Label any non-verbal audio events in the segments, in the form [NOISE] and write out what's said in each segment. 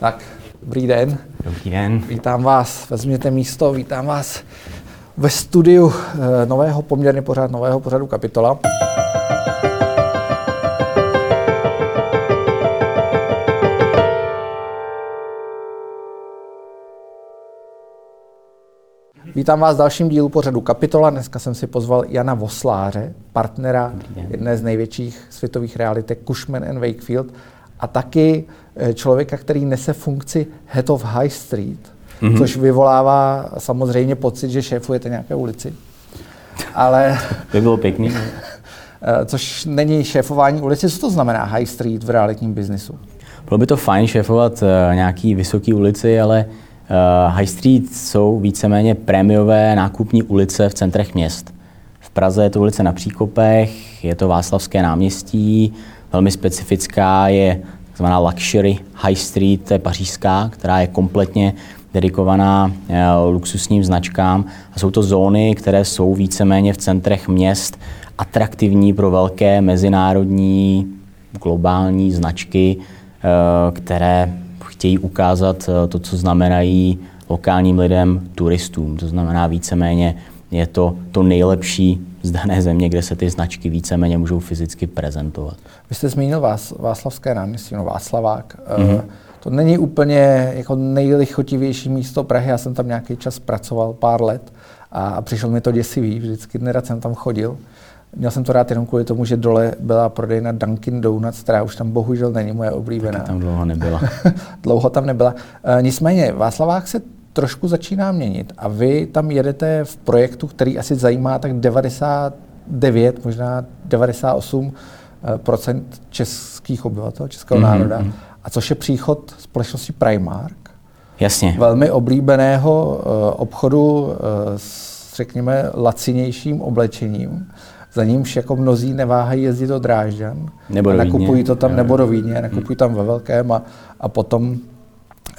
Tak, dobrý den. Dobrý den. Vítám vás, vezměte místo, vítám vás ve studiu eh, nového, poměrně pořád nového pořadu Kapitola. Vítám vás v dalším dílu pořadu Kapitola. Dneska jsem si pozval Jana Vosláře, partnera jedné z největších světových realitek Cushman and Wakefield a taky člověka, který nese funkci Head of High Street, mm-hmm. což vyvolává samozřejmě pocit, že šéfujete nějaké ulici. Ale... by bylo pěkný. [LAUGHS] Eh, což není šéfování ulici. Co to znamená High Street v realitním biznisu? Bylo by to fajn šéfovat uh, nějaký vysoký ulici, ale uh, High Street jsou víceméně prémiové nákupní ulice v centrech měst. V Praze je to ulice na Příkopech, je to Václavské náměstí, velmi specifická je takzvaná luxury high street, pařížská, která je kompletně dedikovaná eh, luxusním značkám. A jsou to zóny, které jsou víceméně v centrech měst atraktivní pro velké mezinárodní globální značky, eh, které chtějí ukázat eh, to, co znamenají lokálním lidem, turistům. To znamená víceméně je to to nejlepší z dané země, kde se ty značky víceméně můžou fyzicky prezentovat. Vy jste zmínil Vás, Václavské náměstí, no Václavák. Mm-hmm. To není úplně jako nejlichotivější místo Prahy. Já jsem tam nějaký čas pracoval, pár let, a přišel mi to děsivý. Vždycky nerad jsem tam chodil. Měl jsem to rád jenom kvůli tomu, že dole byla prodejna Dunkin Donuts, která už tam bohužel není moje oblíbená. Taky tam dlouho nebyla. [LAUGHS] dlouho tam nebyla. E, nicméně, Václavák se trošku začíná měnit a vy tam jedete v projektu, který asi zajímá tak 99, možná 98 eh, procent českých obyvatel, českého mm-hmm. národa, a což je příchod společnosti Primark. Jasně. Velmi oblíbeného uh, obchodu uh, s, řekněme, lacinějším oblečením. Za nímž jako mnozí neváhají jezdit do Drážďan. Nebo do Nakupují to tam, nebo do Vídně, nakupují tam ve velkém a, a potom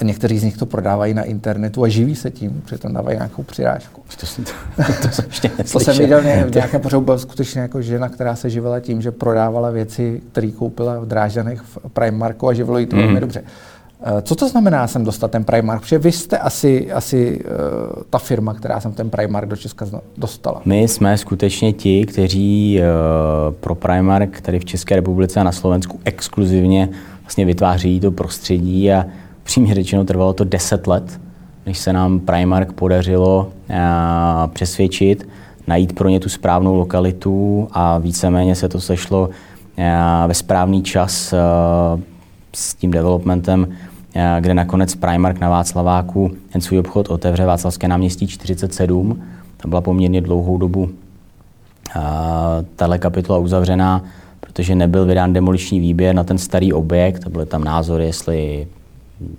Někteří z nich to prodávají na internetu a živí se tím, přitom dávají nějakou přirážku. To, to, to, to jsem [LAUGHS] [LAUGHS] ještě To jsem viděl v nějakém pořadu, byla skutečně jako žena, která se živila tím, že prodávala věci, které koupila v Drážďanech v Primarku a živilo jí to mm. velmi dobře. Eh, co to znamená sem dostat ten Primark? Protože vy jste asi, asi uh, ta firma, která jsem ten Primark do Česka dostala. My jsme skutečně ti, kteří uh, pro Primark tady v České republice a na Slovensku exkluzivně vlastně vytváří to prostředí a Přímě řečeno trvalo to 10 let, než se nám Primark podařilo eh, přesvědčit, najít pro ně tu správnou lokalitu a víceméně se to sešlo eh, ve správný čas eh, s tím developmentem, kde nakonec Primark na Václaváku ten svůj obchod otevře Václavské náměstí 47. Tam byla poměrně dlouhou dobu tahle kapitola uzavřená, protože nebyl vydán demoliční výběr na ten starý objekt, byly tam názory, jestli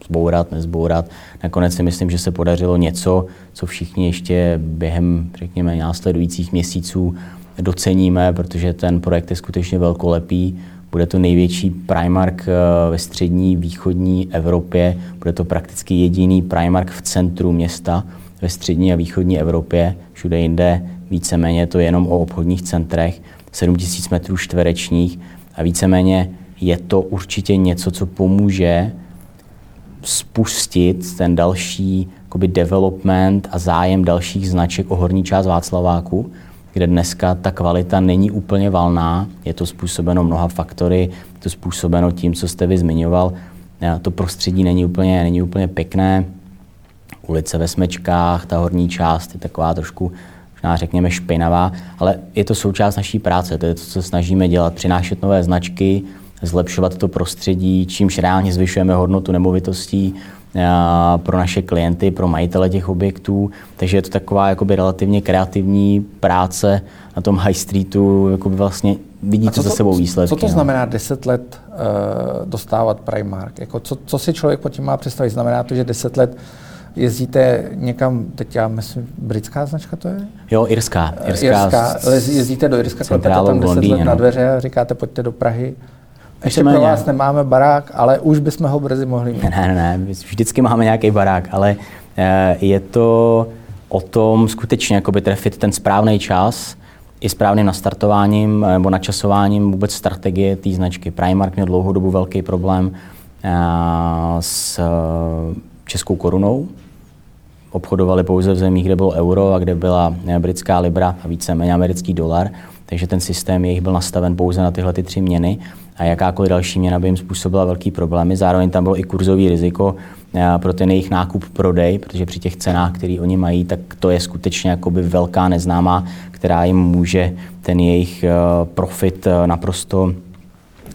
zbourat, nezbourat. Nakonec si myslím, že se podařilo něco, co všichni ještě během, řekněme, následujících měsíců doceníme, protože ten projekt je skutečně velkolepý. Bude to největší Primark eh, ve střední východní Evropě. Bude to prakticky jediný Primark v centru města ve střední a východní Evropě. Všude jinde víceméně to je jenom o obchodních centrech. 7000 metrů čtverečních a víceméně je to určitě něco, co pomůže spustit ten další jakoby, development a zájem dalších značek o horní část Václaváku, kde dneska ta kvalita není úplně valná. Je to způsobeno mnoha faktory, je to způsobeno tím, co jste vy zmiňoval. To prostředí není úplně, není úplně pěkné. Ulice ve smečkách, ta horní část je taková trošku možná řekněme špinavá, ale je to součást naší práce, to je to, co snažíme dělat, přinášet nové značky, zlepšovat to prostředí, čímž reálně zvyšujeme hodnotu nemovitostí eh, pro naše klienty, pro majitele těch objektů. Takže je to taková jakoby relativně kreativní práce na tom high streetu, jakoby vlastně vidíte za sebou výsledky. Co to no. znamená 10 let uh, dostávat Primark? Jako co, co si člověk pod tím má představit? Znamená to, že 10 let jezdíte někam, teď já myslím, britská značka to je? Jo, irská. Irská, irská jezdíte do Irska, klepete tam 10 Londýně, let na no. dveře a říkáte, pojďte do Prahy. Ještě pro vás nemáme barák, ale už bychom ho brzy mohli mít. Ne, ne, ne, vždycky máme nějaký barák, ale eh, je to o tom skutečně jakoby trefit ten správný čas i správným nastartováním nebo načasováním vůbec strategie té značky. Primark měl dlouhou dobu velký problém s českou korunou, obchodovali pouze v zemích, kde bylo euro a kde byla britská libra a víceméně americký dolar, takže ten systém jejich byl nastaven pouze na tyhle ty tři měny a jakákoliv další měna by jim způsobila velký problémy. Zároveň tam bylo i kurzový riziko pro ten jejich nákup, prodej, protože při těch cenách, které oni mají, tak to je skutečně jakoby velká neznámá, která jim může ten jejich profit naprosto,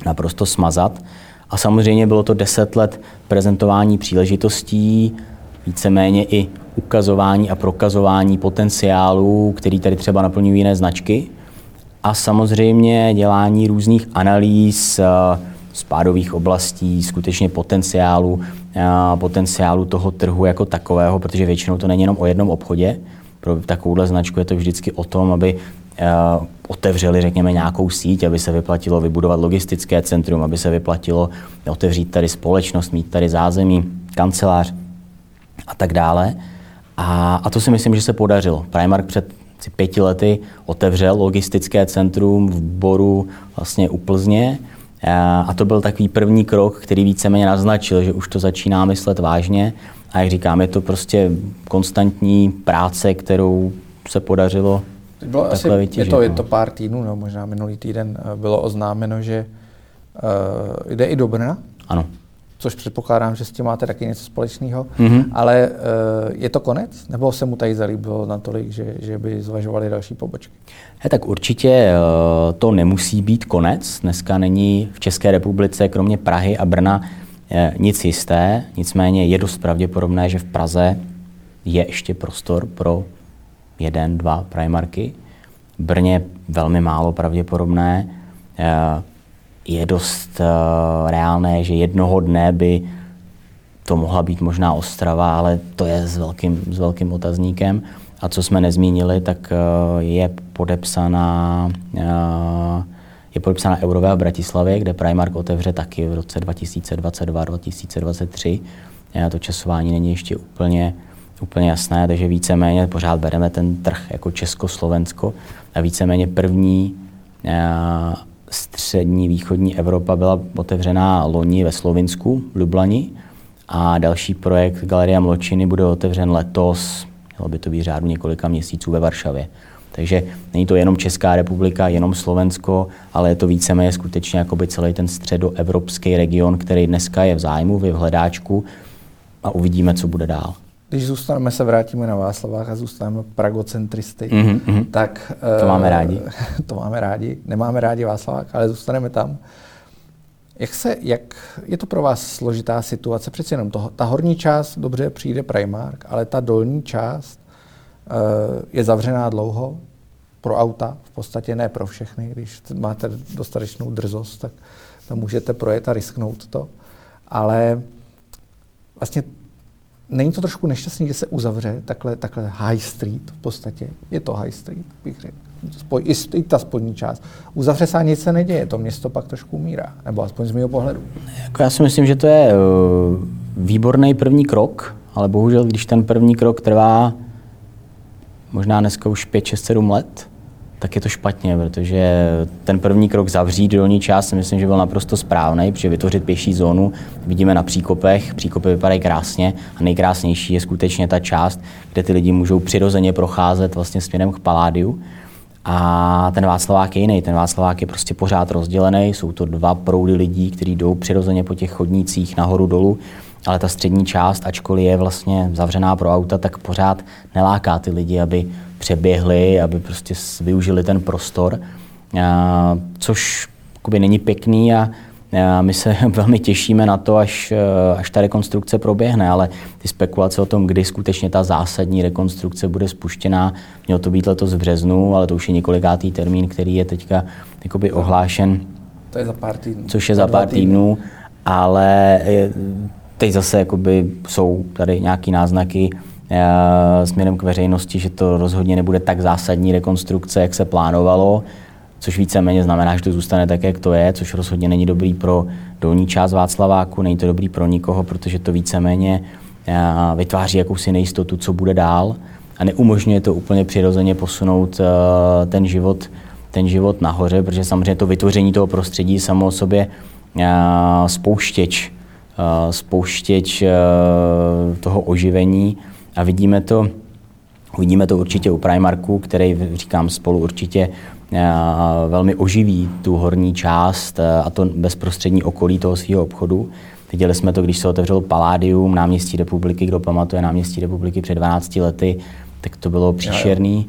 naprosto smazat. A samozřejmě bylo to deset let prezentování příležitostí, víceméně i ukazování a prokazování potenciálů, který tady třeba naplňují jiné značky. A samozřejmě dělání různých analýz spádových oblastí, skutečně potenciálu, potenciálu toho trhu jako takového, protože většinou to není jenom o jednom obchodě. Pro takovouhle značku je to vždycky o tom, aby otevřeli, řekněme, nějakou síť, aby se vyplatilo vybudovat logistické centrum, aby se vyplatilo otevřít tady společnost, mít tady zázemí, kancelář a tak dále. A, a to si myslím, že se podařilo. Primark před asi pěti lety otevřel logistické centrum v Boru, vlastně u Plzně. A to byl takový první krok, který víceméně naznačil, že už to začíná myslet vážně. A jak říkám, je to prostě konstantní práce, kterou se podařilo bylo asi, vytěžit, je, to, no. je to pár týdnů, no, možná minulý týden eh, bylo oznámeno, že uh, jde i do Brna. Ano což předpokládám, že s tím máte taky něco společného, mm-hmm. ale uh, je to konec? Nebo se mu tady zalíbilo natolik, že, že by zvažovali další pobočky? He, tak určitě uh, to nemusí být konec. Dneska není v České republice, kromě Prahy a Brna, uh, nic jisté. Nicméně je dost pravděpodobné, že v Praze je ještě prostor pro jeden, dva Primarky. Brně velmi málo pravděpodobné je dost uh, reálné, že jednoho dne by to mohla být možná Ostrava, ale to je s velkým, s velkým otazníkem. A co jsme nezmínili, tak uh, je podepsaná uh, je podepsána Eurovea v Bratislavě, kde Primark otevře taky v roce 2022-2023. To časování není ještě úplně, úplně jasné, takže víceméně pořád bereme ten trh jako Československo a víceméně první střední východní Evropa byla otevřená loni ve Slovinsku, v Lublani a další projekt Galeria Mločiny bude otevřen letos, mělo by to být řádu několika měsíců ve Varšavě. Takže není to jenom Česká republika, jenom Slovensko, ale je to víceméně skutečně jakoby celý ten středoevropský region, který dneska je v zájmu, v hledáčku a uvidíme, co bude dál když zůstaneme, se vrátíme na Václavách a zůstaneme pragocentristy, mm-hmm. tak... To uh, máme rádi. [LAUGHS] To máme rádi. Nemáme rádi Václavák, ale zůstaneme tam. Jak, se, jak je to pro vás složitá situace? Přeci jenom to, ta horní část dobře přijde Primark, ale ta dolní část uh, je zavřená dlouho pro auta, v podstatě ne pro všechny. Když máte dostatečnou drzost, tak tam můžete projet a risknout to. Ale vlastně Není to trošku nešťastný, že se uzavře takhle, takhle high street v podstatě? Je to high street, bych řekl. Spoj, i, I ta spodní část. Uzavře se a nic se neděje, to město pak trošku umírá, nebo aspoň z mého pohledu. Jako já si myslím, že to je uh, výborný první krok, ale bohužel, když ten první krok trvá možná dneska už 5, 6, 7 let, tak je to špatně, protože ten první krok zavřít dolní část myslím, že byl naprosto správný, protože vytvořit pěší zónu vidíme na příkopech, příkopy vypadají krásně a nejkrásnější je skutečně ta část, kde ty lidi můžou přirozeně procházet vlastně směrem k Paládiu. A ten Václavák je jiný. Ten Václavák je prostě pořád rozdělený. Jsou to dva proudy lidí, kteří jdou přirozeně po těch chodnících nahoru dolů. Ale ta střední část, ačkoliv je vlastně zavřená pro auta, tak pořád neláká ty lidi, aby přeběhli, aby prostě využili ten prostor, a, což jakoby, není pěkný a, a my se [LAUGHS] velmi těšíme na to, až, až ta rekonstrukce proběhne, ale ty spekulace o tom, kdy skutečně ta zásadní rekonstrukce bude spuštěná, mělo to být letos v březnu, ale to už je několikátý termín, který je teďka jakoby ohlášen. To je za pár týdnů. Což je za pár týdnů, ale teď zase jakoby jsou tady nějaký náznaky, směrem k veřejnosti, že to rozhodně nebude tak zásadní rekonstrukce, jak se plánovalo, což víceméně znamená, že to zůstane tak, jak to je, což rozhodně není dobrý pro dolní část Václaváku, není to dobrý pro nikoho, protože to víceméně eh, vytváří jakousi nejistotu, co bude dál a neumožňuje to úplně přirozeně posunout eh, ten život, ten život nahoře, protože samozřejmě to vytvoření toho prostředí samo o sobě spouštěč spouštěč toho oživení a vidíme to, vidíme to určitě u Primarku, který, říkám, spolu určitě velmi oživí tu horní část a to bezprostřední okolí toho svého obchodu. Viděli jsme to, když se otevřelo Paládium, náměstí republiky, kdo pamatuje náměstí republiky před 12 lety, tak to bylo příšerný.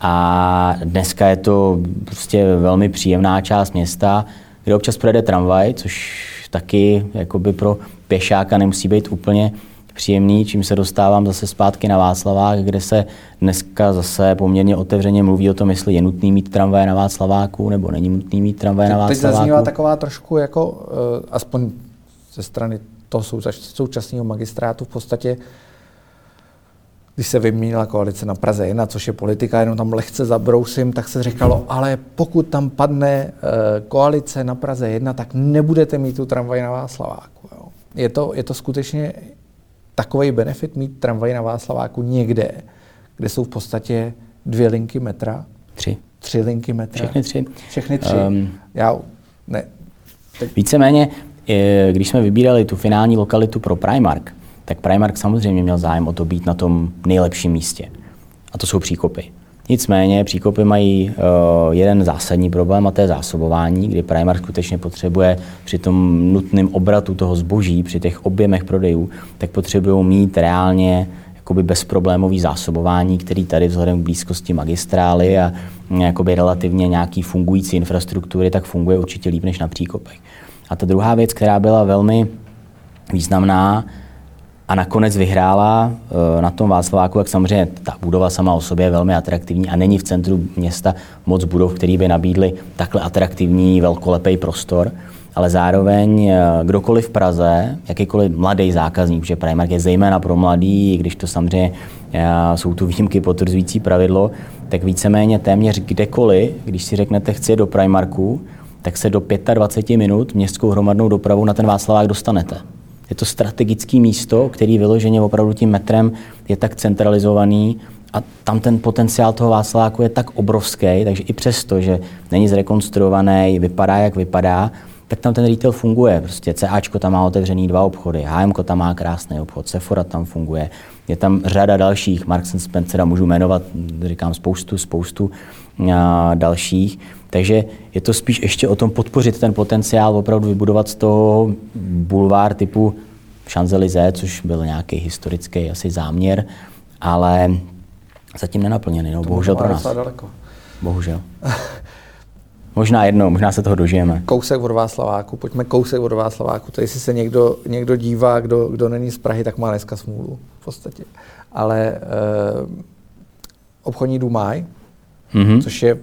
A dneska je to prostě velmi příjemná část města, kde občas projede tramvaj, což taky jakoby pro pěšáka nemusí být úplně příjemný, čím se dostávám zase zpátky na Václavák, kde se dneska zase poměrně otevřeně mluví o tom, jestli je nutný mít tramvaj na Václaváku nebo není nutný mít tramvaj na Václaváku. Teď zaznívá taková trošku jako, uh, aspoň ze strany toho současného magistrátu v podstatě když se vyměnila koalice na Praze 1, což je politika, jenom tam lehce zabrousím, tak se říkalo, ale pokud tam padne uh, koalice na Praze 1, tak nebudete mít tu tramvaj na Václaváku. Jo. Je, to, je to skutečně takový benefit mít tramvaj na Václaváku někde, kde jsou v podstatě dvě linky metra. Tři. Tři linky metra. Všechny tři. Všechny tři. Um, Já, ne. Teď... Víceméně, když jsme vybírali tu finální lokalitu pro Primark, tak Primark samozřejmě měl zájem o to být na tom nejlepším místě. A to jsou příkopy. Nicméně příkopy mají uh, jeden zásadní problém a to je zásobování, kdy Primark skutečně potřebuje při tom nutném obratu toho zboží, při těch objemech prodejů, tak potřebují mít reálně jakoby bezproblémový zásobování, který tady vzhledem k blízkosti magistrály a jakoby relativně nějaký fungující infrastruktury, tak funguje určitě líp než na příkopech. A ta druhá věc, která byla velmi významná, a nakonec vyhrála eh, na tom Václaváku, jak samozřejmě ta budova sama o sobě je velmi atraktivní a není v centru města moc budov, které by nabídly takhle atraktivní, velkolepý prostor, ale zároveň eh, kdokoliv v Praze, jakýkoliv mladý zákazník, protože Primark je zejména pro mladý, když to samozřejmě eh, jsou tu výjimky potvrzující pravidlo, tak víceméně téměř kdekoliv, když si řeknete chci do Primarku, tak se do 25 minut městskou hromadnou dopravu na ten Václavák dostanete. Je to strategické místo, který vyloženě opravdu tím metrem je tak centralizovaný a tam ten potenciál toho Václaváku je tak obrovský, takže i přesto, že není zrekonstruovaný, vypadá jak vypadá, tak tam ten retail funguje. Prostě CAčko tam má otevřený dva obchody, HM tam má krásný obchod, Sephora tam funguje, je tam řada dalších, Marks Spencer můžu jmenovat, říkám spoustu, spoustu a, dalších. Takže je to spíš ještě o tom podpořit ten potenciál, opravdu vybudovat z toho bulvár typu Champs-Élysées, což byl nějaký historický asi záměr, ale zatím nenaplněný, no, bohužel pro nás. Daleko. Bohužel. [LAUGHS] Možná jedno, možná se toho dožijeme. Kousek od Václaváku, pojďme kousek od Václaváku. To jestli se někdo, někdo dívá, kdo, kdo není z Prahy, tak má dneska smůlu v podstatě. Ale eh, obchodní dům Maj, mm-hmm. což je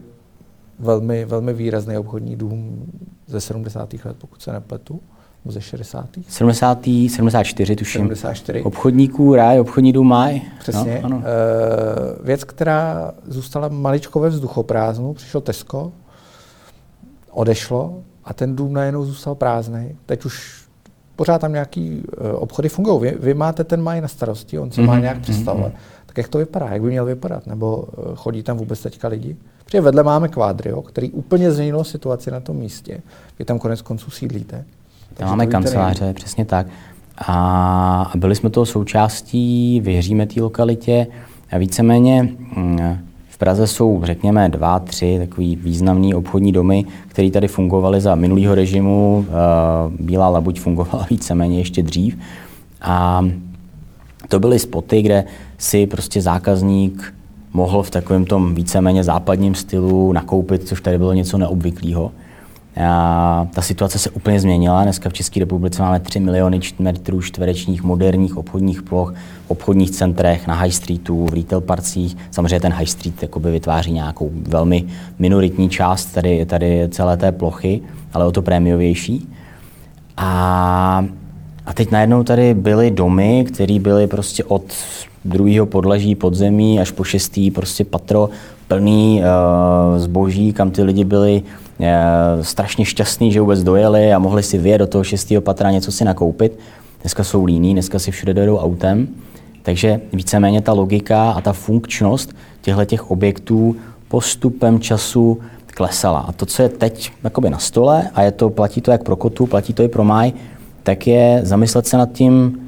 velmi, velmi výrazný obchodní dům ze 70. let, pokud se nepletu, ze 60. 70. 74 tuším. 74. Obchodníků, ráj, obchodní dům Maj. Přesně. No, ano. E, věc, která zůstala maličko ve vzduchoprázdnu, přišel Tesco, odešlo a ten dům najednou zůstal prázdný. Teď už pořád tam nějaký uh, obchody fungují. Vy, vy máte ten maj na starosti, on se mm-hmm. má mhm, nějak představovat. Mm-hmm. Tak jak to vypadá? Jak by měl vypadat? Nebo uh, chodí tam vůbec teďka lidi? Protože vedle máme Quadrio, který úplně změnilo situaci na tom místě. Vy tam konec konců sídlíte. Tam máme kanceláře, nejde. přesně tak. A byli jsme toho součástí, věříme té lokalitě. A víceméně mm, v Praze jsou, řekněme, dva, tři takový významný obchodní domy, které tady fungovaly za minulého režimu. Eh, Bílá labuť fungovala [LAUGHS] víceméně ještě dřív. A to byly spoty, kde si prostě zákazník mohl v takovém tom víceméně západním stylu nakoupit, což tady bylo něco neobvyklého. A ta situace se úplně změnila. Dneska v České republice máme 3 miliony metrů čtverečních moderních obchodních ploch v obchodních centrech, na high streetu, v retail parcích. Samozřejmě ten high street vytváří nějakou velmi minoritní část tady, tady celé té plochy, ale o to prémiovější. A, a teď najednou tady byly domy, které byly prostě od druhého podlaží podzemí až po šestý prostě patro plný uh, zboží, kam ty lidi byli strašně šťastný, že vůbec dojeli a mohli si vyjet do toho šestého patra něco si nakoupit. Dneska jsou líní, dneska si všude dojedou autem. Takže víceméně ta logika a ta funkčnost těchto těch objektů postupem času klesala. A to, co je teď na stole, a je to, platí to jak pro kotu, platí to i pro máj, tak je zamyslet se nad tím,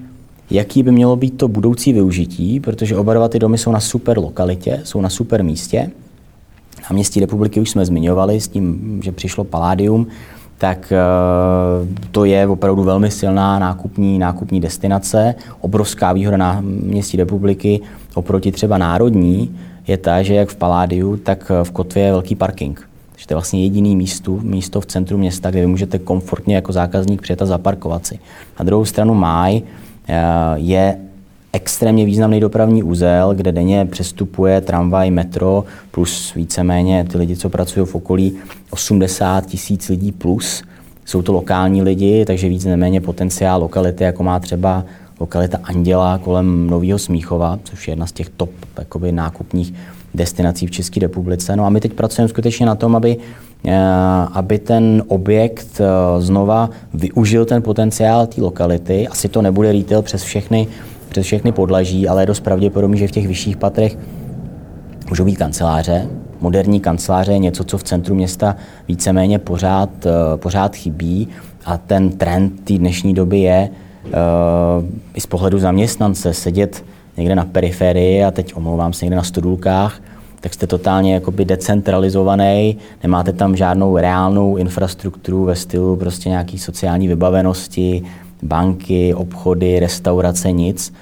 jaký by mělo být to budoucí využití, protože oba dva ty domy jsou na super lokalitě, jsou na super místě. Na městí republiky už jsme zmiňovali s tím, že přišlo Paládium, tak eh, to je opravdu velmi silná nákupní, nákupní destinace. Obrovská výhoda na městí republiky oproti třeba národní je ta, že jak v Paládiu, tak v Kotvě je velký parking. Takže to je vlastně jediný místo, místo v centru města, kde vy můžete komfortně jako zákazník přijet a zaparkovat si. Na druhou stranu Máj eh, je extrémně významný dopravní úzel, kde denně přestupuje tramvaj, metro, plus víceméně ty lidi, co pracují v okolí, 80 tisíc lidí plus. Jsou to lokální lidi, takže víc neméně potenciál lokality, jako má třeba lokalita Anděla kolem Nového Smíchova, což je jedna z těch top jakoby, nákupních destinací v České republice. No a my teď pracujeme skutečně na tom, aby, eh, aby ten objekt eh, znova využil ten potenciál té lokality. Asi to nebude retail přes všechny, přes všechny podlaží, ale je dost pravděpodobné, že v těch vyšších patrech můžou být kanceláře. Moderní kanceláře je něco, co v centru města víceméně pořád, eh, pořád chybí a ten trend té dnešní doby je i z pohledu zaměstnance sedět někde na periferii a teď omlouvám se někde na studulkách, tak jste totálně jakoby decentralizovaný, nemáte tam žádnou reálnou infrastrukturu ve stylu prostě nějaký sociální vybavenosti, banky, obchody, restaurace, nic.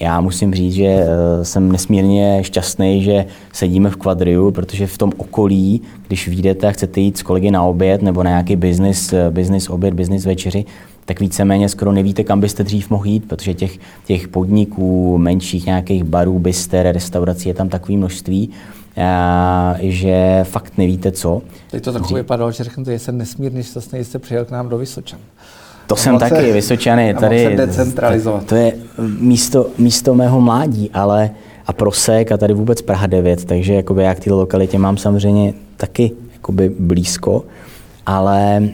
Já musím říct, že eh, jsem nesmírně šťastný, že sedíme v kvadriu, protože v tom okolí, když vyjdete a chcete jít s kolegy na oběd nebo na nějaký business, eh, business oběd, business večeři, tak víceméně skoro nevíte, kam byste dřív mohli jít, protože těch, těch podniků, menších nějakých barů, byster, restaurací je tam takové množství, a, že fakt nevíte co. Teď to trochu dřív... vypadalo, že řeknete, že jsem nesmírně šťastný, že jste přijel k nám do Vysočan. To jsem taky, se, Vysočany, tady, decentralizovat. To, to je místo, místo mého mládí, ale a prosek a tady vůbec Praha 9, takže jakoby já k té lokalitě mám samozřejmě taky jakoby blízko, ale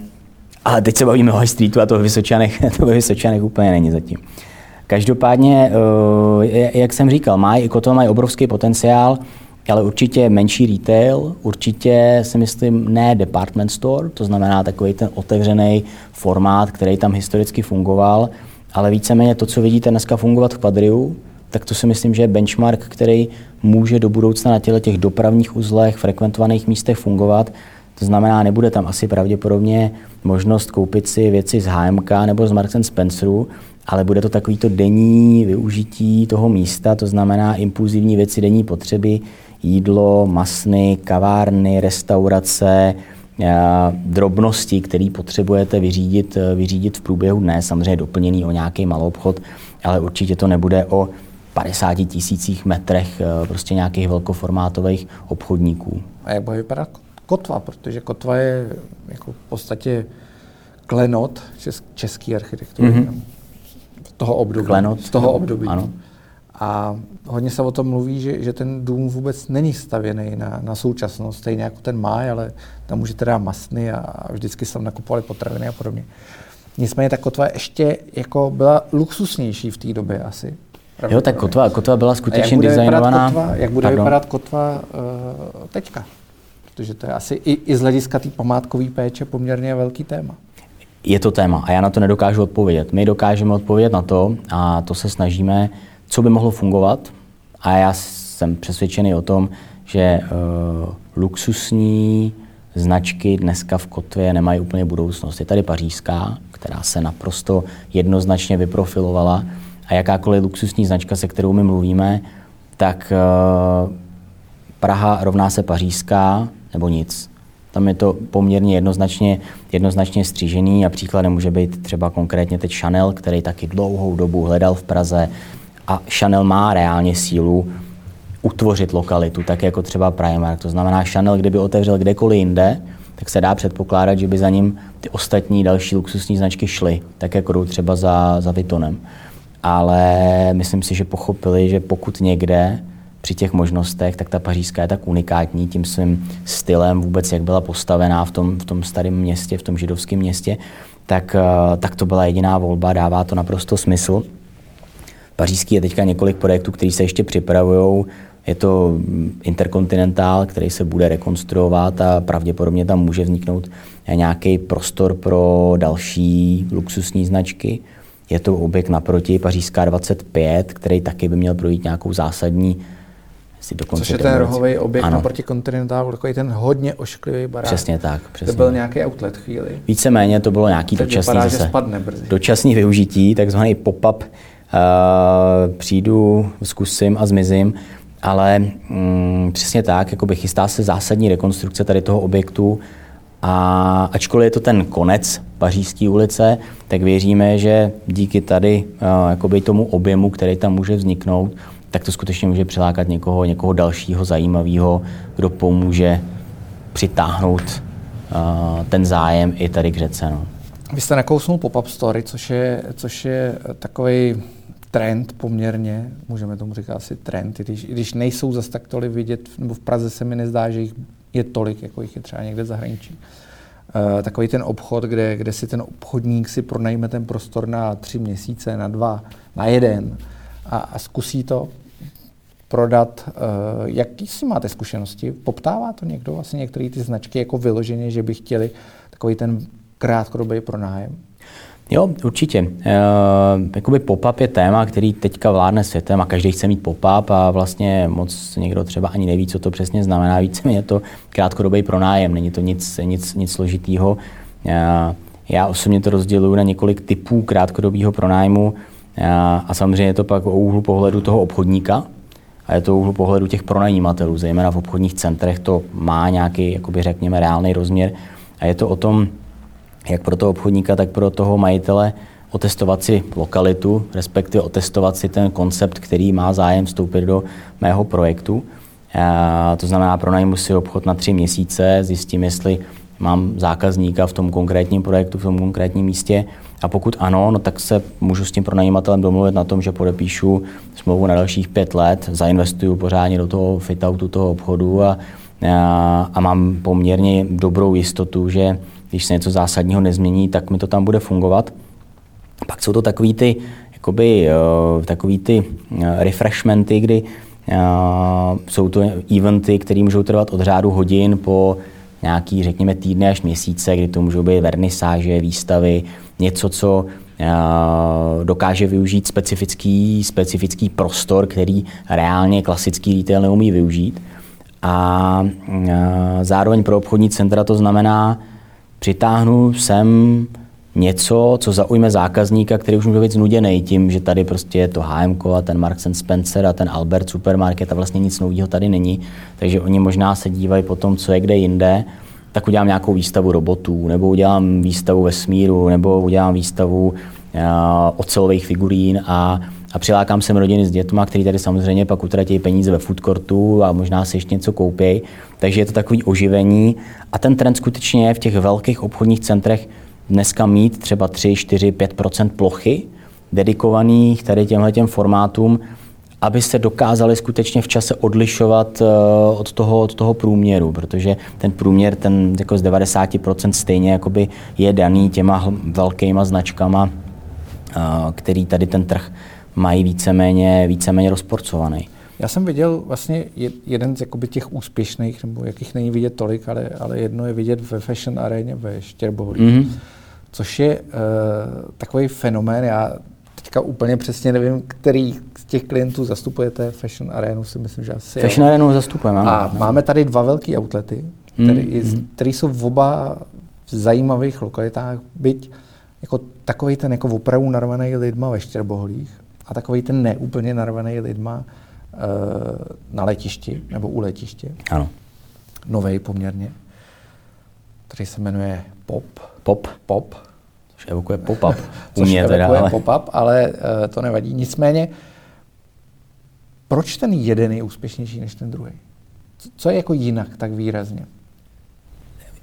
ale teď se bavíme o High Streetu a to ve Vysočanech, [LAUGHS] to ve Vysočanech úplně není zatím. Každopádně, eh, jak jsem říkal, jako to mají obrovský potenciál, ale určitě menší retail, určitě si myslím ne department store, to znamená takový ten otevřený formát, který tam historicky fungoval, ale víceméně to, co vidíte dneska fungovat v Quadriu, tak to si myslím, že je benchmark, který může do budoucna na těle těch dopravních uzlech, frekventovaných místech fungovat. To znamená, nebude tam asi pravděpodobně možnost koupit si věci z HMK nebo z Marks Spenceru, ale bude to takovýto denní využití toho místa, to znamená impulzivní věci denní potřeby, jídlo, masny, kavárny, restaurace, eh, drobnosti, které potřebujete vyřídit, eh, vyřídit v průběhu dne, samozřejmě doplněný o nějaký malý obchod, ale určitě to nebude o 50 tisících metrech eh, prostě nějakých velkoformátových obchodníků. A jak bude vypadat kotva, protože kotva je jako v podstatě klenot česk, český architektury. Mm-hmm. Toho období. Klenot. Z toho období. Ano. A hodně se o tom mluví, že, že ten dům vůbec není stavěný na, na současnost, stejně jako ten má, ale tam můžete dát masny a vždycky se tam nakupovali potraviny a podobně. Nicméně ta kotva ještě jako byla luxusnější v té době asi. Jo, tak kotva, kotva byla skutečně designovaná. Kotva, jak bude Pardon. vypadat kotva uh, teďka? Protože to je asi i, i z hlediska té památkové péče poměrně velký téma. Je to téma a já na to nedokážu odpovědět. My dokážeme odpovědět na to a to se snažíme, co by mohlo fungovat. A já jsem přesvědčený o tom, že uh, luxusní značky dneska v kotvě nemají úplně budoucnost. Je tady pařížská, která se naprosto jednoznačně vyprofilovala a jakákoliv luxusní značka, se kterou my mluvíme, tak uh, Praha rovná se pařížská, nebo nic. Tam je to poměrně jednoznačně, jednoznačně střížený a příkladem může být třeba konkrétně teď Chanel, který taky dlouhou dobu hledal v Praze a Chanel má reálně sílu utvořit lokalitu, tak jako třeba Primark. To znamená, Chanel, kdyby otevřel kdekoliv jinde, tak se dá předpokládat, že by za ním ty ostatní další luxusní značky šly, tak jako jdou třeba za, za Vitonem. Ale myslím si, že pochopili, že pokud někde při těch možnostech, tak ta pařížská je tak unikátní tím svým stylem vůbec, jak byla postavená v tom, v tom starém městě, v tom židovském městě, tak, eh, tak to byla jediná volba, dává to naprosto smysl. Pařížský je teďka několik projektů, které se ještě připravují. Je to interkontinentál, který se bude rekonstruovat a pravděpodobně tam může vzniknout nějaký prostor pro další luxusní značky. Je to objekt naproti Pařížská 25, který taky by měl projít nějakou zásadní si dokonce Což je ten rohový objekt ano. naproti kontinentálu, takový ten hodně ošklivý barák. Přesně tak. Přesně. To byl nějaký outlet chvíli. Víceméně to bylo nějaký Teď dočasný, vypadá, zase, spadne brzy. dočasný využití, takzvaný pop-up. Uh, přijdu, zkusím a zmizím, ale mm, přesně tak, jakoby chystá se zásadní rekonstrukce tady toho objektu a ačkoliv je to ten konec Pařížské ulice, tak věříme, že díky tady uh, jakoby tomu objemu, který tam může vzniknout, tak to skutečně může přilákat někoho, někoho dalšího zajímavého, kdo pomůže přitáhnout uh, ten zájem i tady k řece. No. Vy jste nakousnul pop-up story, což je, což je takový trend poměrně, můžeme tomu říkat asi trend, i když, i když nejsou zase tak tolik vidět, nebo v Praze se mi nezdá, že jich je tolik, jako jich je třeba někde v zahraničí. Uh, takový ten obchod, kde, kde si ten obchodník si pronajme ten prostor na tři měsíce, na dva, na jeden a, a zkusí to prodat. Uh, jaký si máte zkušenosti? Poptává to někdo? Asi některé ty značky jako vyloženě, že by chtěli takový ten krátkodobý pronájem? Jo, určitě. E, jakoby pop-up je téma, který teďka vládne světem a každý chce mít pop-up a vlastně moc někdo třeba ani neví, co to přesně znamená. Více je to krátkodobý pronájem, není to nic, nic, nic složitýho. E, já osobně to rozděluji na několik typů krátkodobého pronájmu e, a samozřejmě je to pak o úhlu pohledu toho obchodníka, a je to úhlu pohledu těch pronajímatelů, zejména v obchodních centrech to má nějaký, jakoby řekněme, reálný rozměr a je to o tom, jak pro toho obchodníka, tak pro toho majitele otestovat si lokalitu, respektive otestovat si ten koncept, který má zájem vstoupit do mého projektu. A to znamená, pronajmu si obchod na tři měsíce, zjistím, jestli mám zákazníka v tom konkrétním projektu, v tom konkrétním místě. A pokud ano, no tak se můžu s tím pronajímatelem domluvit na tom, že podepíšu smlouvu na dalších pět let, zainvestuju pořádně do toho fit-outu toho obchodu a, a, a mám poměrně dobrou jistotu, že když se něco zásadního nezmění, tak mi to tam bude fungovat. Pak jsou to takový ty, jakoby, uh, takový ty uh, refreshmenty, kdy uh, jsou to eventy, které můžou trvat od řádu hodin po nějaký, řekněme, týdny až měsíce, kdy to můžou být vernisáže, výstavy, něco, co dokáže využít specifický, specifický prostor, který reálně klasický retail neumí využít. A zároveň pro obchodní centra to znamená přitáhnu sem něco, co zaujme zákazníka, který už může být znuděný tím, že tady prostě je to HM a ten Marks Spencer a ten Albert supermarket a vlastně nic nového tady není. Takže oni možná se dívají po tom, co je kde jinde, tak udělám nějakou výstavu robotů, nebo udělám výstavu vesmíru, nebo udělám výstavu uh, ocelových figurín a, a přilákám sem rodiny s dětma, který tady samozřejmě pak utratí peníze ve food courtu a možná si ještě něco koupí. Takže je to takový oživení a ten trend skutečně je v těch velkých obchodních centrech dneska mít třeba 3, 4, 5% plochy dedikovaných tady těmhle těm formátům, aby se dokázali skutečně v čase odlišovat eh, od toho, od toho průměru, protože ten průměr ten jako z 90% stejně jakoby je daný těma velkýma značkama, eh, který tady ten trh mají víceméně, víceméně rozporcovaný. Já jsem viděl vlastně jeden z jakoby těch úspěšných, nebo jakých není vidět tolik, ale, ale jedno je vidět ve Fashion aréně ve Štěrboholí, mm-hmm. Což je uh, takový fenomén, já teďka úplně přesně nevím, který z těch klientů zastupujete, Fashion Arenu si myslím, že asi Fashion jo. Arenu zastupujeme. A máme tady dva velké outlety, které mm. který jsou v oba v zajímavých lokalitách, byť jako takový ten jako opravdu narvaný lidma ve Štěrboholích a takový ten neúplně narvaný lidma uh, na letišti nebo u letiště. Ano. Novej poměrně, který se jmenuje Pop. Pop. Pop. Což evokuje pop-up. [LAUGHS] Což evokuje teda, ale... pop-up, ale uh, to nevadí. Nicméně, proč ten jeden je úspěšnější než ten druhý? Co je jako jinak tak výrazně?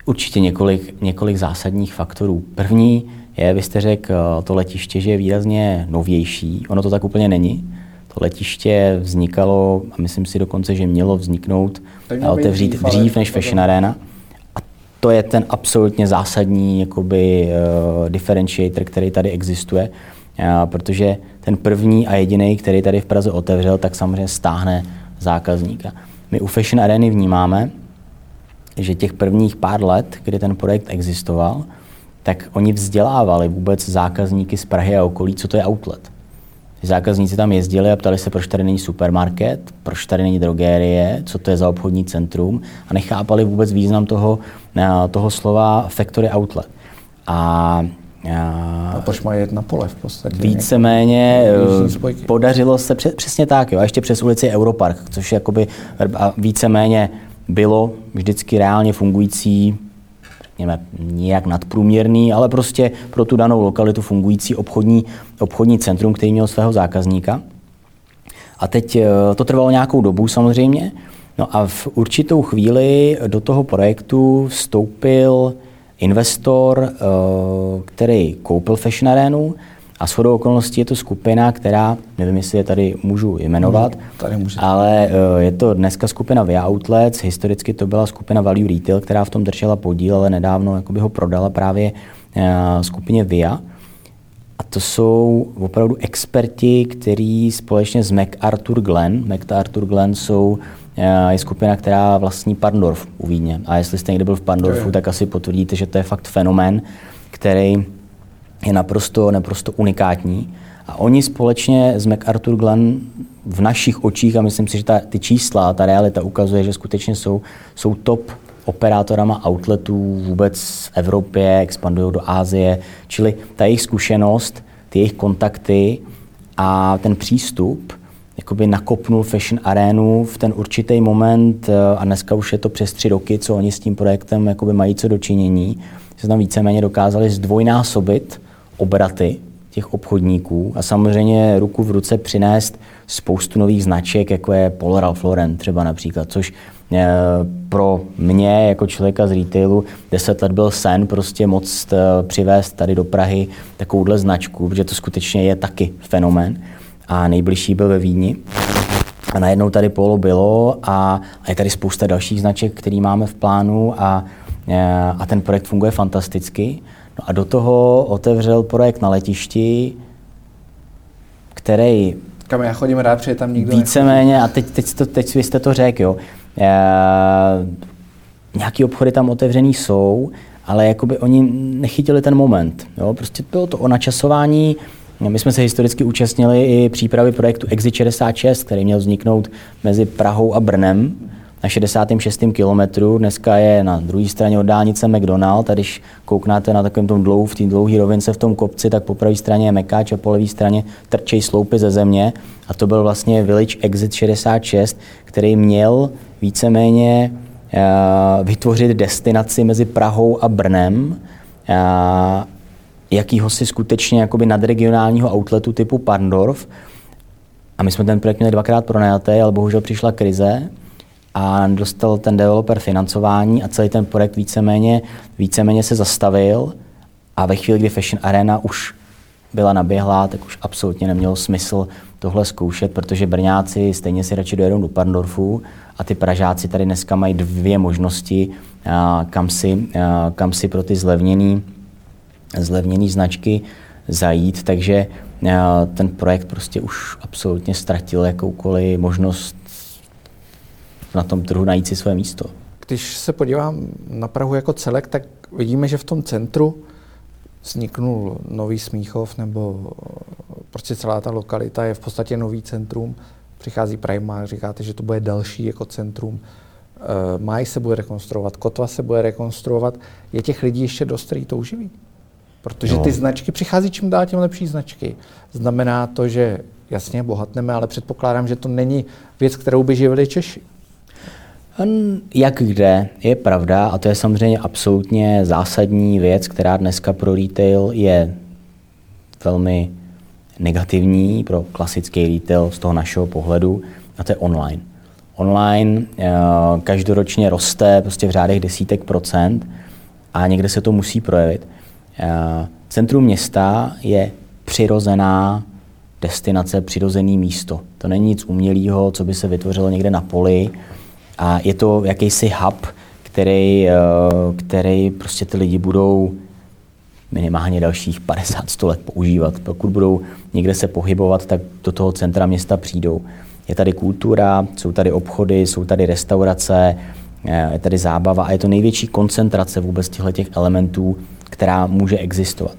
Určitě několik, několik zásadních faktorů. První je, vy jste řekl, to letiště, že je výrazně novější. Ono to tak úplně není. To letiště vznikalo, a myslím si dokonce, že mělo vzniknout a otevřít dřív, dřív než Fashion Arena. To je ten absolutně zásadní jakoby, uh, differentiator, který tady existuje, uh, protože ten první a jediný, který tady v Praze otevřel, tak samozřejmě stáhne zákazníka. My u Fashion Areny vnímáme, že těch prvních pár let, kdy ten projekt existoval, tak oni vzdělávali vůbec zákazníky z Prahy a okolí, co to je outlet. Zákazníci tam jezdili a ptali se, proč tady není supermarket, proč tady není drogérie, co to je za obchodní centrum a nechápali vůbec význam toho, eh, toho slova factory outlet. A a proč mají jedna pole v podstatě? Víceméně eh, podařilo se přes, přesně tak, jo, a ještě přes ulici Europark, což jakoby víceméně bylo vždycky reálně fungující řekněme, nějak nadprůměrný, ale prostě pro tu danou lokalitu fungující obchodní, obchodní centrum, který měl svého zákazníka. A teď eh, to trvalo nějakou dobu samozřejmě. No a v určitou chvíli do toho projektu vstoupil investor, eh, který koupil Fashion Arenu a shodou okolností je to skupina, která, nevím, jestli je tady můžu jmenovat, tady ale eh, je to dneska skupina Via Outlets, historicky to byla skupina Value Retail, která v tom držela podíl, ale nedávno jakoby ho prodala právě eh, skupině Via. A to jsou opravdu experti, kteří společně s MacArthur Glen, MacArthur Glen jsou eh, je skupina, která vlastní Pandorf u Vídně. A jestli jste někdy byl v Pandorfu, tak asi potvrdíte, že to je fakt fenomén, který je naprosto, naprosto unikátní. A oni společně s MacArthur Glen v našich očích, a myslím si, že ta, ty čísla, ta realita ukazuje, že skutečně jsou, jsou top operátorama outletů vůbec v Evropě, expandují do Ázie, čili ta jejich zkušenost, ty jejich kontakty a ten přístup jakoby nakopnul Fashion Arenu v ten určitý moment a dneska už je to přes tři roky, co oni s tím projektem jakoby mají co dočinění, se tam víceméně dokázali zdvojnásobit obraty těch obchodníků a samozřejmě ruku v ruce přinést spoustu nových značek, jako je Paul Ralph třeba například, což eh, pro mě jako člověka z retailu deset let byl sen prostě moc eh, přivést tady do Prahy takovouhle značku, protože to skutečně je taky fenomén a nejbližší byl ve Vídni. A najednou tady Polo bylo a, a je tady spousta dalších značek, které máme v plánu a, eh, a ten projekt funguje fantasticky. No a do toho otevřel projekt na letišti, který... Kam já chodím rád, protože tam nikdo Víceméně, a teď, teď, to, teď jste to řekl, jo. E, nějaký obchody tam otevřený jsou, ale jakoby oni nechytili ten moment. Jo? Prostě bylo to o načasování. My jsme se historicky účastnili i přípravy projektu Exit 66, který měl vzniknout mezi Prahou a Brnem na 66. kilometru. Dneska je na druhé straně od dálnice McDonald. A když kouknáte na takovém tom dlouhou, v té dlouhé rovince v tom kopci, tak po pravé straně je Mekáč a po levé straně trčej sloupy ze země. A to byl vlastně Village Exit 66, který měl víceméně uh, vytvořit destinaci mezi Prahou a Brnem, uh, jakýho si skutečně jakoby nadregionálního outletu typu Pandorf. A my jsme ten projekt měli dvakrát pronajatý, ale bohužel přišla krize a dostal ten developer financování a celý ten projekt víceméně, víceméně se zastavil a ve chvíli, kdy Fashion Arena už byla naběhlá, tak už absolutně nemělo smysl tohle zkoušet, protože Brňáci stejně si radši dojedou do Pandorfu a ty Pražáci tady dneska mají dvě možnosti, kam si, kam si pro ty zlevněný, zlevněný značky zajít, takže ten projekt prostě už absolutně ztratil jakoukoliv možnost na tom trhu najít si své místo. Když se podívám na Prahu jako celek, tak vidíme, že v tom centru vzniknul nový Smíchov, nebo prostě celá ta lokalita je v podstatě nový centrum. Přichází Primark, říkáte, že to bude další jako centrum. E, Máj se bude rekonstruovat, Kotva se bude rekonstruovat. Je těch lidí ještě dost, který touživý? Protože ty značky přichází čím dál tím lepší značky. Znamená to, že jasně bohatneme, ale předpokládám, že to není věc, kterou by živili Češi. Jak kde, je pravda, a to je samozřejmě absolutně zásadní věc, která dneska pro retail je velmi negativní pro klasický retail z toho našeho pohledu, a to je online. Online eh, každoročně roste prostě v řádech desítek procent a někde se to musí projevit. Eh, centrum města je přirozená destinace, přirozený místo. To není nic umělého, co by se vytvořilo někde na poli, a je to jakýsi hub, který, eh, který prostě ty lidi budou minimálně dalších 50-100 let používat. Pokud budou někde se pohybovat, tak do toho centra města přijdou. Je tady kultura, jsou tady obchody, jsou tady restaurace, eh, je tady zábava a je to největší koncentrace vůbec těchto těch elementů, která může existovat.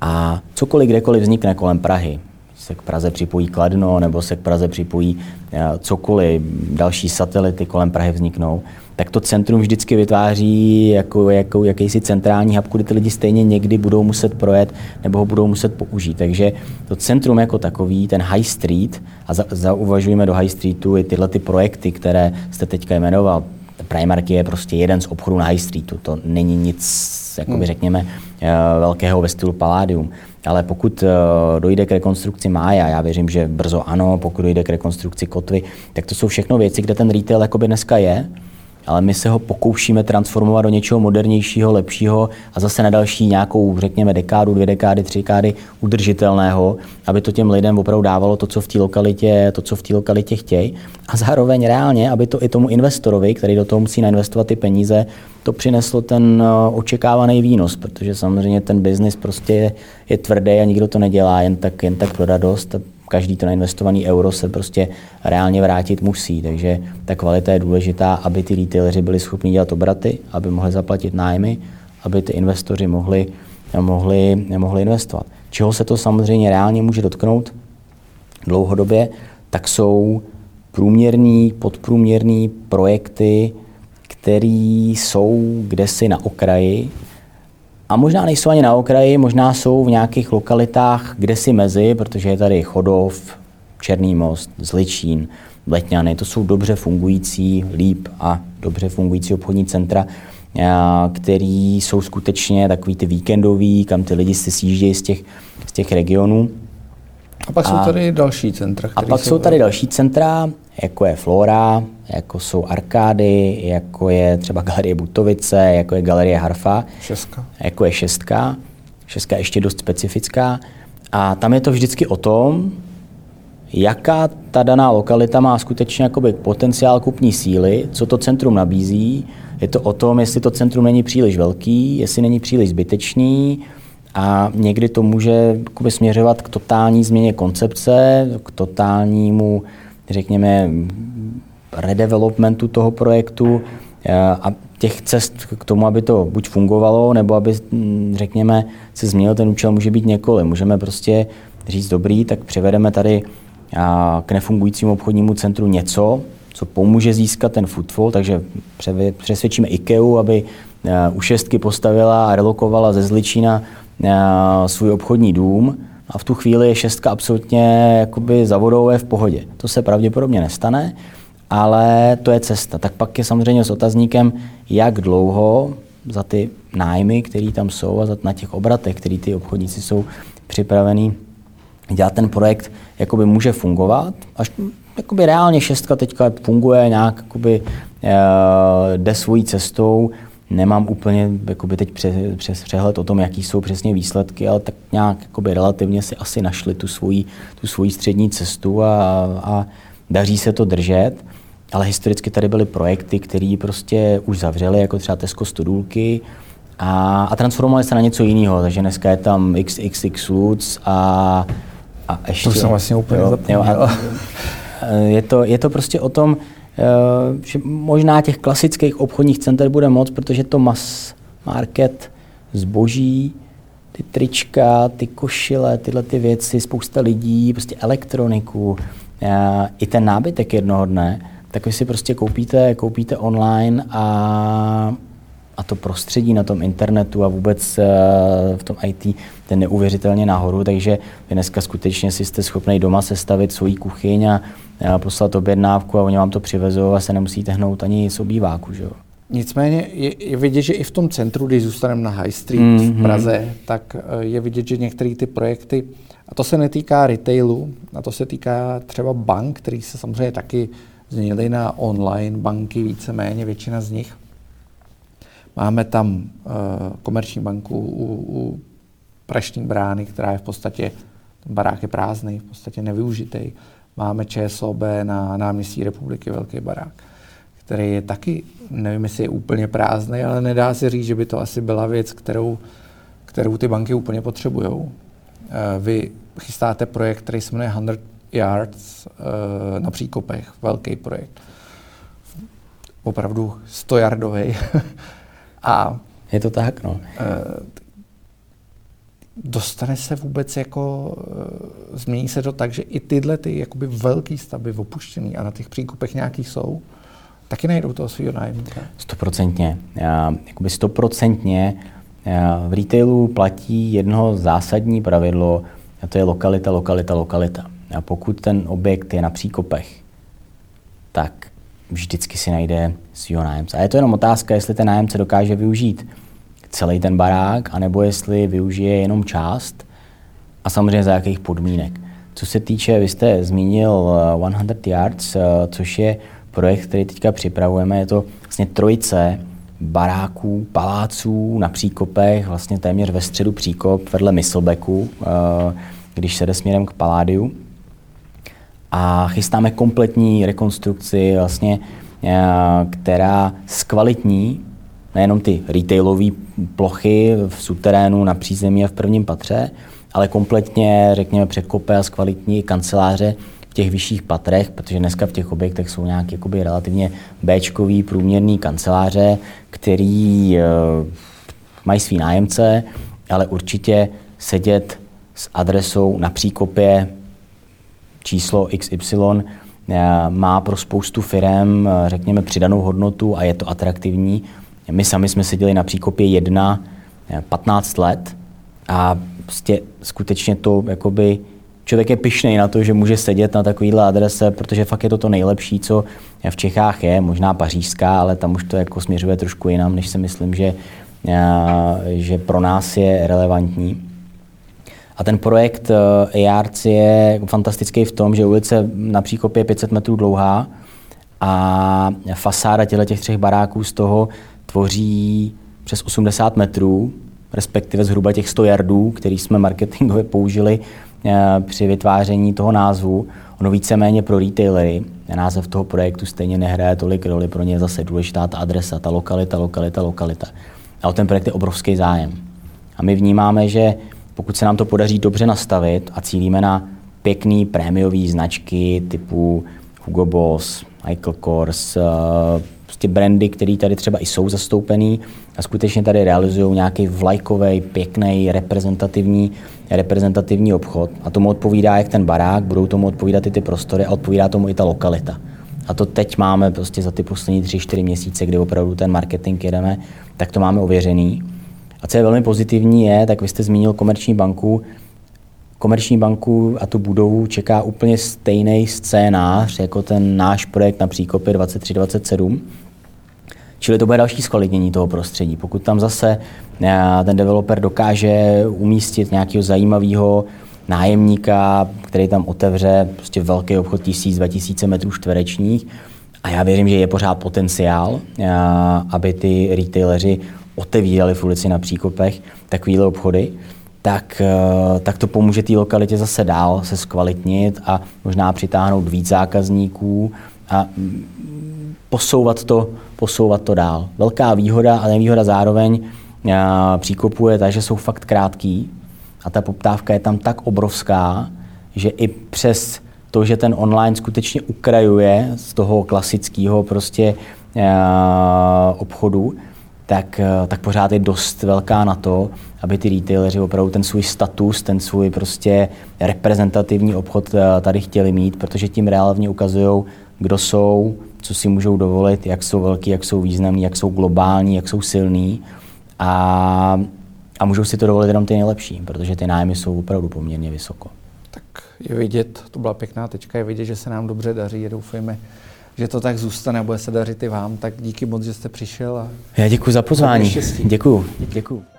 A cokoliv kdekoliv vznikne kolem Prahy, se k Praze připojí Kladno, nebo se k Praze připojí eh, cokoliv, další satelity kolem Prahy vzniknou, tak to centrum vždycky vytváří jako, jako jakýsi centrální hub, kudy ty lidi stejně někdy budou muset projet nebo ho budou muset použít. Takže to centrum jako takový, ten High Street, a za, zauvažujeme do High Streetu i tyhle ty projekty, které jste teďka jmenoval. Primark je prostě jeden z obchodů na High Streetu, to není nic, jakoby řekněme, eh, velkého ve stylu Palladium. Ale pokud uh, dojde k rekonstrukci Mája, já věřím, že brzo ano, pokud dojde k rekonstrukci Kotvy, tak to jsou všechno věci, kde ten retail jakoby dneska je, ale my se ho pokoušíme transformovat do něčeho modernějšího, lepšího a zase na další nějakou, řekněme, dekádu, dvě dekády, tři dekády udržitelného, aby to těm lidem opravdu dávalo to, co v té lokalitě, to, co v té lokalitě chtějí. A zároveň reálně, aby to i tomu investorovi, který do toho musí nainvestovat ty peníze, to přineslo ten eh, očekávaný výnos, protože samozřejmě ten biznis prostě je, je tvrdý a nikdo to nedělá jen tak, jen tak pro radost každý to nainvestovaný euro se prostě reálně vrátit musí. Takže ta kvalita je důležitá, aby ty retaileri byli schopni dělat obraty, aby mohli zaplatit nájmy, aby ty investoři mohli, mohli, mohli investovat. Čeho se to samozřejmě reálně může dotknout dlouhodobě, tak jsou průměrný, podprůměrný projekty, které jsou kdesi na okraji a možná nejsou ani na okraji, možná jsou v nějakých lokalitách kde si mezi, protože je tady Chodov, Černý most, Zličín, Letňany. To jsou dobře fungující, líp a dobře fungující obchodní centra, který jsou skutečně takový ty víkendový, kam ty lidi si sjíždějí z těch, z těch regionů. A pak a, jsou tady další centra. A pak jsou tady další centra, jako je Flora, jako jsou Arkády, jako je třeba Galerie Butovice, jako je Galerie Harfa. Šestka. Jako je šestka. Šestka je ještě dost specifická. A tam je to vždycky o tom, jaká ta daná lokalita má skutečně jakoby potenciál kupní síly, co to centrum nabízí. Je to o tom, jestli to centrum není příliš velký, jestli není příliš zbytečný, a někdy to může směřovat k totální změně koncepce, k totálnímu, řekněme, redevelopmentu toho projektu eh, a těch cest k tomu, aby to buď fungovalo, nebo aby, hm, řekněme, se změnil ten účel, může být několik. Můžeme prostě říct dobrý, tak přivedeme tady k nefungujícímu obchodnímu centru něco, co pomůže získat ten footfall, takže přesvědčíme IKEA, aby eh, u šestky postavila a relokovala ze Zličína eh, svůj obchodní dům a v tu chvíli je šestka absolutně jakoby za vodou je v pohodě. To se pravděpodobně nestane, ale to je cesta. Tak pak je samozřejmě s otazníkem, jak dlouho za ty nájmy, které tam jsou a za, na těch obratech, který ty obchodníci jsou připravení dělat ten projekt, jakoby může fungovat. Až jakoby reálně šestka teďka funguje, nějak jakoby, e, jde svojí cestou, nemám úplně jakoby teď přes, přes přehled o tom, jaký jsou přesně výsledky, ale tak nějak jakoby relativně si asi našli tu svoji, tu svoji střední cestu a, a daří se to držet. Ale historicky tady byly projekty, které prostě už zavřely, jako třeba Tesco Studulky, a, a transformovali se na něco jiného. Takže dneska je tam XXX Lutz a, a ještě... To jsem vlastně úplně jo, zapomněl. Jo, a, [LAUGHS] je, to, je to prostě o tom, Eh, že možná těch klasických obchodních center bude moc, protože to mass market zboží, ty trička, ty košile, tyhle ty věci, spousta lidí, prostě elektroniku, eh, i ten nábytek jednoho dne, tak vy si prostě koupíte, koupíte online a, a to prostředí na tom internetu a vůbec eh, v tom IT ten neuvěřitelně nahoru, takže vy dneska skutečně si jste schopni doma sestavit svoji kuchyň a poslat objednávku a oni vám to přivezou a se nemusíte hnout ani z obýváku. Že jo? Nicméně je, je vidět, že i v tom centru, když zůstaneme na High Street mm-hmm. v mhm. Praze, tak eh, je vidět, že některé ty projekty, a to se netýká retailu, a to se týká třeba bank, který se samozřejmě taky změnili na online banky, víceméně většina z nich. Máme tam uh, komerční banku u, u Prašní brány, která je v podstatě, ten barák je prázdný, v podstatě nevyužitý. Máme ČSOB na náměstí republiky, velký barák, který je taky, nevím, jestli je úplně prázdný, ale nedá se říct, že by to asi byla věc, kterou, kterou ty banky úplně potřebují. Eh, vy chystáte projekt, který se jmenuje 100 Yards na Příkopech, velký projekt. Opravdu 100 yardový. [LAUGHS] a je to tak, no. Dostane se vůbec jako, změní se to tak, že i tyhle ty jakoby velký stavby opuštěný a na těch příkupech nějaký jsou, taky najdou toho svého nájemníka. Stoprocentně. Jakoby stoprocentně v retailu platí jedno zásadní pravidlo, a to je lokalita, lokalita, lokalita. A pokud ten objekt je na příkopech, tak vždycky si najde svého nájemce. A je to jenom otázka, jestli ten nájemce dokáže využít celý ten barák, anebo jestli využije jenom část a samozřejmě za jakých podmínek. Co se týče, vy jste zmínil 100 Yards, což je projekt, který teďka připravujeme, je to vlastně trojice baráků, paláců na příkopech, vlastně téměř ve středu příkop, vedle Myslbeku, eh, když se jde směrem k Paládiu. A chystáme kompletní rekonstrukci, vlastně, eh, která zkvalitní nejenom ty retailové plochy v suterénu, na přízemí a v prvním patře, ale kompletně, řekněme, předkope a zkvalitní kanceláře v těch vyšších patrech, protože dneska v těch objektech jsou nějaké jakoby relativně Bčkový průměrný kanceláře, který e, mají svý nájemce, ale určitě sedět s adresou na příkopě číslo XY eh, má pro spoustu firm, eh, řekněme, přidanou hodnotu a je to atraktivní. My sami jsme seděli na příkopě 1 15 let a prostě skutečně to jakoby člověk je pišný na to, že může sedět na takovýhle adrese, protože fakt je to to nejlepší, co v Čechách je, možná pařížská, ale tam už to jako směřuje trošku jinam, než si myslím, že, že pro nás je relevantní. A ten projekt EARC je fantastický v tom, že ulice na Příkopě je 500 metrů dlouhá a fasáda těchto těch třech baráků z toho tvoří přes 80 metrů, respektive zhruba těch 100 jardů, který jsme marketingově použili Eh, při vytváření toho názvu. Ono víceméně pro retailery, název toho projektu stejně nehraje tolik roli, pro ně je zase důležitá ta adresa, ta lokalita, lokalita, lokalita. A o ten projekt je obrovský zájem. A my vnímáme, že pokud se nám to podaří dobře nastavit a cílíme na pěkný prémiové značky typu Hugo Boss, Michael Kors, eh, prostě brandy, které tady třeba i jsou zastoupený a skutečně tady realizují nějaký vlajkový, pěkný, reprezentativní, reprezentativní obchod. A tomu odpovídá jak ten barák, budou tomu odpovídat i ty prostory a odpovídá tomu i ta lokalita. A to teď máme prostě za ty poslední tři, čtyři měsíce, kdy opravdu ten marketing jedeme, tak to máme ověřený. A co je velmi pozitivní je, tak vy jste zmínil komerční banku, Komerční banku a tu budovu čeká úplně stejný scénář jako ten náš projekt na Příkopě 2327. Čili to bude další zkvalitnění toho prostředí. Pokud tam zase eh, ten developer dokáže umístit nějakého zajímavého nájemníka, který tam otevře prostě velký obchod 1000-2000 metrů čtverečních, a já věřím, že je pořád potenciál, eh, aby ty retaileři otevírali v ulici na Příkopech takovéhle obchody, tak, eh, tak to pomůže té lokalitě zase dál se zkvalitnit a možná přitáhnout víc zákazníků a mm, posouvat to, posouvat to dál. Velká výhoda a nevýhoda zároveň eh, příkopu je ta, že jsou fakt krátký a ta poptávka je tam tak obrovská, že i přes to, že ten online skutečně ukrajuje z toho klasického prostě eh, obchodu, tak, eh, tak pořád je dost velká na to, aby ty retaileři opravdu ten svůj status, ten svůj prostě reprezentativní obchod eh, tady chtěli mít, protože tím reálně ukazují, kdo jsou, co si můžou dovolit, jak jsou velký, jak jsou významní, jak jsou globální, jak jsou silní a, a můžou si to dovolit jenom ty nejlepší, protože ty nájmy jsou opravdu poměrně vysoko. Tak je vidět, to byla pěkná tečka, je vidět, že se nám dobře daří, doufejme, že to tak zůstane a bude se dařit i vám. Tak díky moc, že jste přišel. A Já děkuji za pozvání. Děkuji. Děkuji.